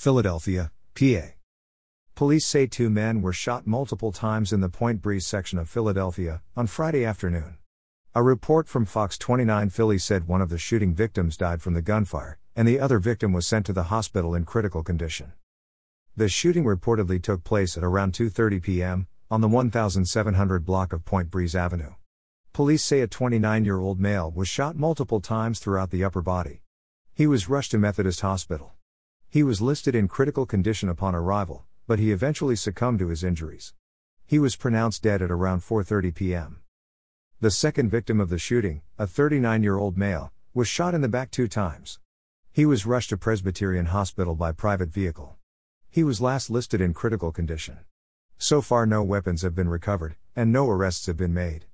Philadelphia, PA. Police say two men were shot multiple times in the Point Breeze section of Philadelphia on Friday afternoon. A report from Fox 29 Philly said one of the shooting victims died from the gunfire, and the other victim was sent to the hospital in critical condition. The shooting reportedly took place at around 2:30 p.m. on the 1700 block of Point Breeze Avenue. Police say a 29-year-old male was shot multiple times throughout the upper body. He was rushed to Methodist Hospital. He was listed in critical condition upon arrival, but he eventually succumbed to his injuries. He was pronounced dead at around 4:30 p.m. The second victim of the shooting, a 39-year-old male, was shot in the back two times. He was rushed to Presbyterian Hospital by private vehicle. He was last listed in critical condition. So far no weapons have been recovered and no arrests have been made.